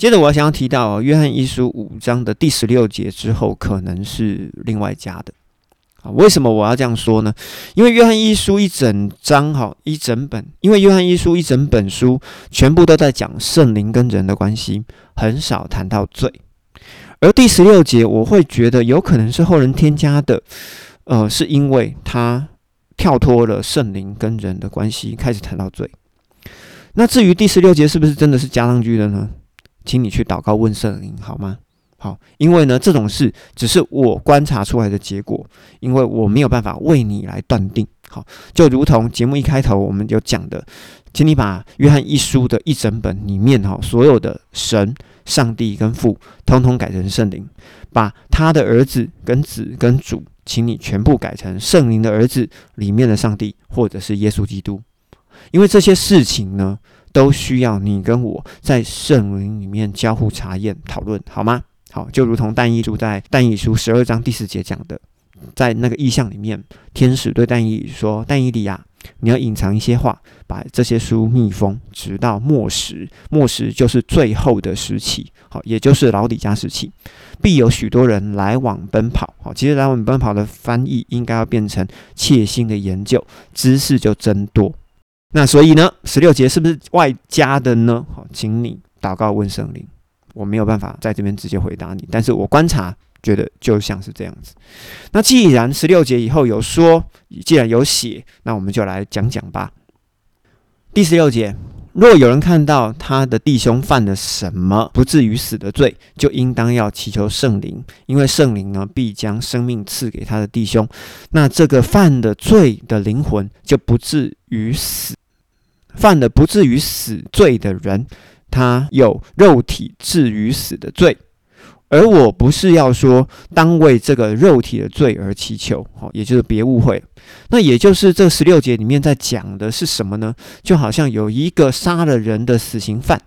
接着我想要提到约翰一书五章的第十六节之后，可能是另外加的啊。为什么我要这样说呢？因为约翰一书一整章哈一整本，因为约翰一书一整本书全部都在讲圣灵跟人的关系，很少谈到罪。而第十六节，我会觉得有可能是后人添加的，呃，是因为他跳脱了圣灵跟人的关系，开始谈到罪。那至于第十六节是不是真的是加上去的呢？请你去祷告问圣灵好吗？好，因为呢这种事只是我观察出来的结果，因为我没有办法为你来断定。好，就如同节目一开头我们有讲的，请你把约翰一书的一整本里面哈所有的神、上帝跟父，通通改成圣灵，把他的儿子跟子跟主，请你全部改成圣灵的儿子里面的上帝，或者是耶稣基督，因为这些事情呢。都需要你跟我在圣灵里面交互查验讨论，好吗？好，就如同但以书在但以书十二章第四节讲的，在那个意象里面，天使对但以说：“但以利亚，你要隐藏一些话，把这些书密封，直到末时。末时就是最后的时期，好，也就是老底加时期，必有许多人来往奔跑。好，其实来往奔跑的翻译应该要变成切心的研究，知识就增多。”那所以呢，十六节是不是外加的呢？好，请你祷告问圣灵，我没有办法在这边直接回答你，但是我观察觉得就像是这样子。那既然十六节以后有说，既然有写，那我们就来讲讲吧。第十六节，若有人看到他的弟兄犯了什么不至于死的罪，就应当要祈求圣灵，因为圣灵呢必将生命赐给他的弟兄。那这个犯的罪的灵魂就不至于死。犯了不至于死罪的人，他有肉体至于死的罪，而我不是要说当为这个肉体的罪而祈求，好，也就是别误会。那也就是这十六节里面在讲的是什么呢？就好像有一个杀了人的死刑犯，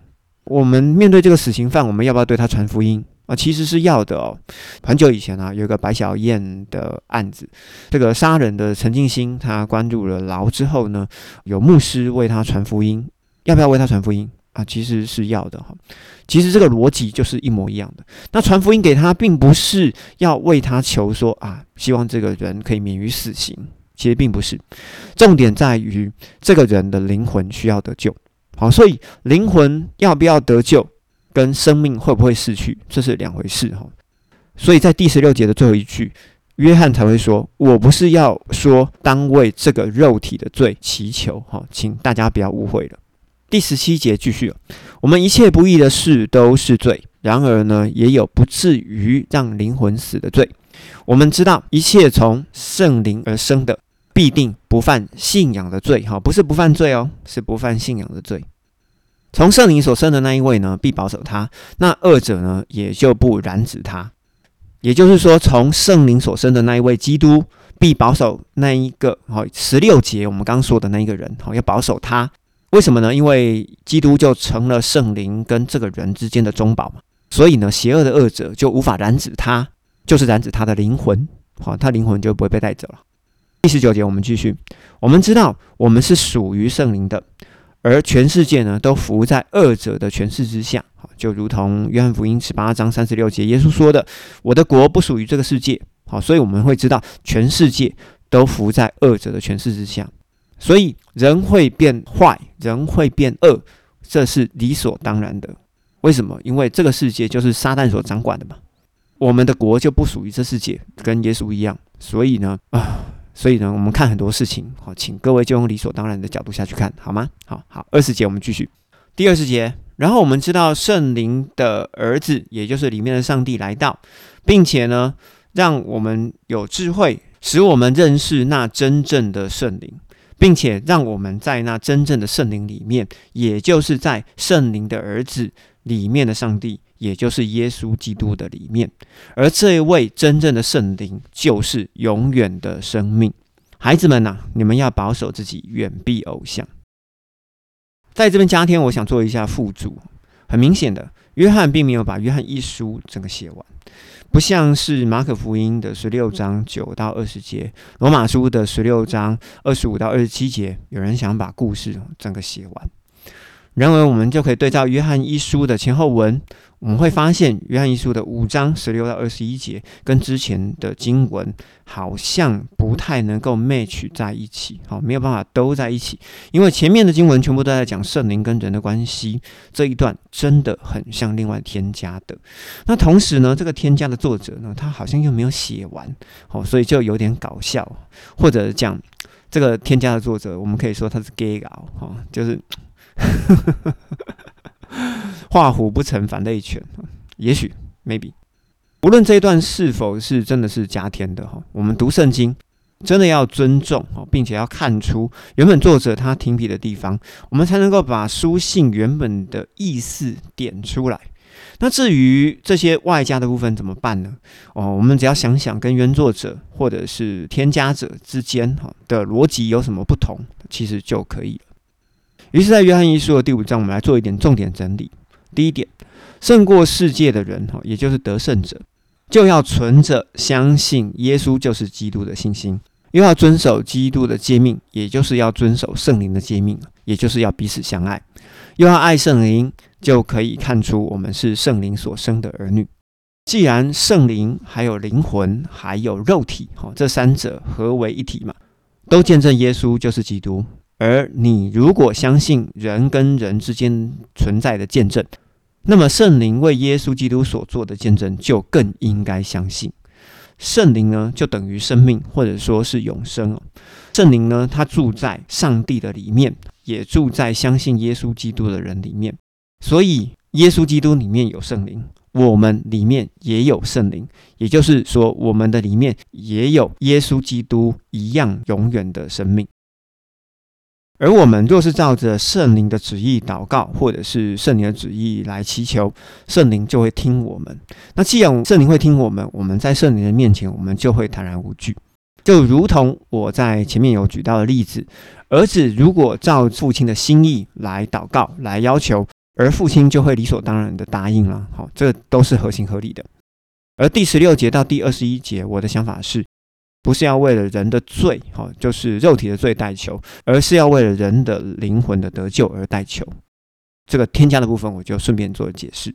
我们面对这个死刑犯，我们要不要对他传福音？啊，其实是要的哦。很久以前啊，有一个白小燕的案子，这个杀人的陈静心，他关入了牢之后呢，有牧师为他传福音，要不要为他传福音啊？其实是要的哈。其实这个逻辑就是一模一样的。那传福音给他，并不是要为他求说啊，希望这个人可以免于死刑。其实并不是，重点在于这个人的灵魂需要得救。好，所以灵魂要不要得救？跟生命会不会逝去，这是两回事哈。所以在第十六节的最后一句，约翰才会说：“我不是要说当为这个肉体的罪祈求哈，请大家不要误会了。”第十七节继续：“我们一切不义的事都是罪，然而呢，也有不至于让灵魂死的罪。我们知道一切从圣灵而生的，必定不犯信仰的罪哈，不是不犯罪哦，是不犯信仰的罪。”从圣灵所生的那一位呢，必保守他；那二者呢，也就不染指他。也就是说，从圣灵所生的那一位基督，必保守那一个。好，十六节我们刚说的那一个人，好，要保守他。为什么呢？因为基督就成了圣灵跟这个人之间的中保嘛。所以呢，邪恶的恶者就无法染指他，就是染指他的灵魂。好，他灵魂就不会被带走了。第十九节，我们继续。我们知道，我们是属于圣灵的。而全世界呢，都服在二者的权势之下，就如同约翰福音十八章三十六节，耶稣说的：“我的国不属于这个世界。”好，所以我们会知道，全世界都服在二者的权势之下，所以人会变坏，人会变恶，这是理所当然的。为什么？因为这个世界就是撒旦所掌管的嘛。我们的国就不属于这世界，跟耶稣一样。所以呢，啊。所以呢，我们看很多事情，好，请各位就用理所当然的角度下去看，好吗？好好，二十节我们继续。第二十节，然后我们知道圣灵的儿子，也就是里面的上帝来到，并且呢，让我们有智慧，使我们认识那真正的圣灵，并且让我们在那真正的圣灵里面，也就是在圣灵的儿子里面的上帝。也就是耶稣基督的里面，而这一位真正的圣灵就是永远的生命。孩子们呐，你们要保守自己，远避偶像。在这边加添，我想做一下附注。很明显的，约翰并没有把约翰一书整个写完，不像是马可福音的十六章九到二十节，罗马书的十六章二十五到二十七节，有人想把故事整个写完。然而，我们就可以对照约翰一书的前后文，我们会发现约翰一书的五章十六到二十一节跟之前的经文好像不太能够 match 在一起，好，没有办法都在一起，因为前面的经文全部都在讲圣灵跟人的关系，这一段真的很像另外添加的。那同时呢，这个添加的作者呢，他好像又没有写完，好，所以就有点搞笑，或者讲这个添加的作者，我们可以说他是 gay 佬，哈，就是。画虎不成反类犬，也许 maybe，无论这一段是否是真的是加添的哈，我们读圣经真的要尊重哈，并且要看出原本作者他停笔的地方，我们才能够把书信原本的意思点出来。那至于这些外加的部分怎么办呢？哦，我们只要想想跟原作者或者是添加者之间哈的逻辑有什么不同，其实就可以了。于是，在约翰一书的第五章，我们来做一点重点整理。第一点，胜过世界的人，哈，也就是得胜者，就要存着相信耶稣就是基督的信心，又要遵守基督的诫命，也就是要遵守圣灵的诫命，也就是要彼此相爱，又要爱圣灵，就可以看出我们是圣灵所生的儿女。既然圣灵还有灵魂还有肉体，哈，这三者合为一体嘛，都见证耶稣就是基督。而你如果相信人跟人之间存在的见证，那么圣灵为耶稣基督所做的见证就更应该相信。圣灵呢，就等于生命，或者说是永生哦。圣灵呢，它住在上帝的里面，也住在相信耶稣基督的人里面。所以，耶稣基督里面有圣灵，我们里面也有圣灵，也就是说，我们的里面也有耶稣基督一样永远的生命。而我们若是照着圣灵的旨意祷告，或者是圣灵的旨意来祈求，圣灵就会听我们。那既然圣灵会听我们，我们在圣灵的面前，我们就会坦然无惧。就如同我在前面有举到的例子，儿子如果照父亲的心意来祷告、来要求，而父亲就会理所当然的答应了。好，这都是合情合理的。而第十六节到第二十一节，我的想法是。不是要为了人的罪，哈，就是肉体的罪代求，而是要为了人的灵魂的得救而代求。这个添加的部分，我就顺便做了解释。